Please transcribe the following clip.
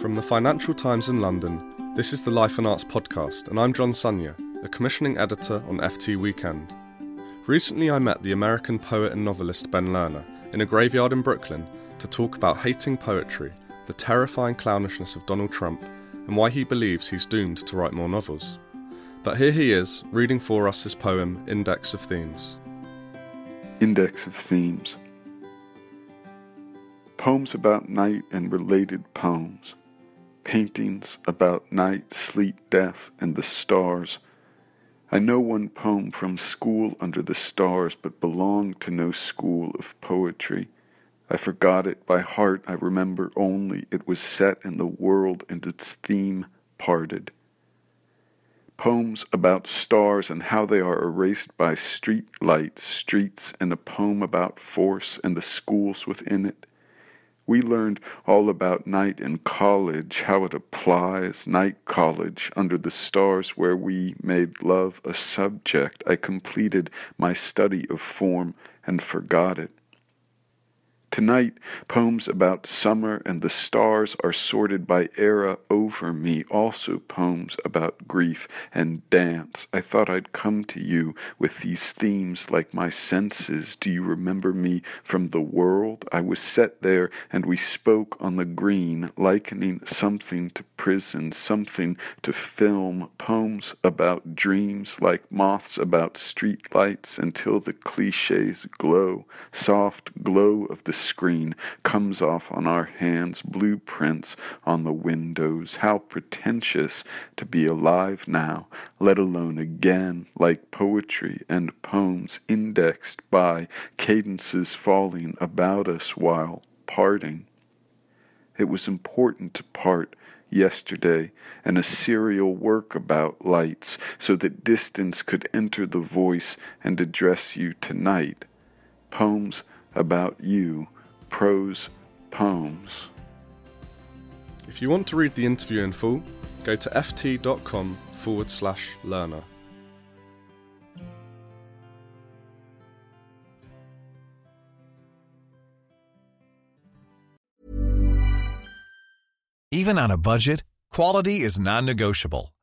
From the Financial Times in London, this is the Life and Arts podcast, and I'm John Sunyer, a commissioning editor on FT Weekend. Recently, I met the American poet and novelist Ben Lerner in a graveyard in Brooklyn to talk about hating poetry, the terrifying clownishness of Donald Trump, and why he believes he's doomed to write more novels. But here he is, reading for us his poem Index of Themes. Index of Themes Poems about night and related poems. Paintings about night, sleep, death, and the stars I know one poem from school under the stars, but belong to no school of poetry. I forgot it by heart, I remember only it was set in the world and its theme parted. Poems about stars and how they are erased by street lights, streets, and a poem about force and the schools within it. We learned all about night in college, how it applies, night college, under the stars where we made love a subject. I completed my study of form and forgot it. Tonight, poems about summer and the stars are sorted by era over me, also poems about grief and dance. I thought I'd come to you with these themes like my senses. Do you remember me from the world? I was set there and we spoke on the green, likening something to prison, something to film, poems about dreams like moths about street lights until the cliches glow, soft glow of the screen comes off on our hands, blueprints on the windows. How pretentious to be alive now, let alone again, like poetry and poems indexed by cadences falling about us while parting. It was important to part yesterday and a serial work about lights so that distance could enter the voice and address you tonight. Poems about you prose poems. If you want to read the interview in full, go to ft.com forward slash lerner. Even on a budget, quality is non negotiable.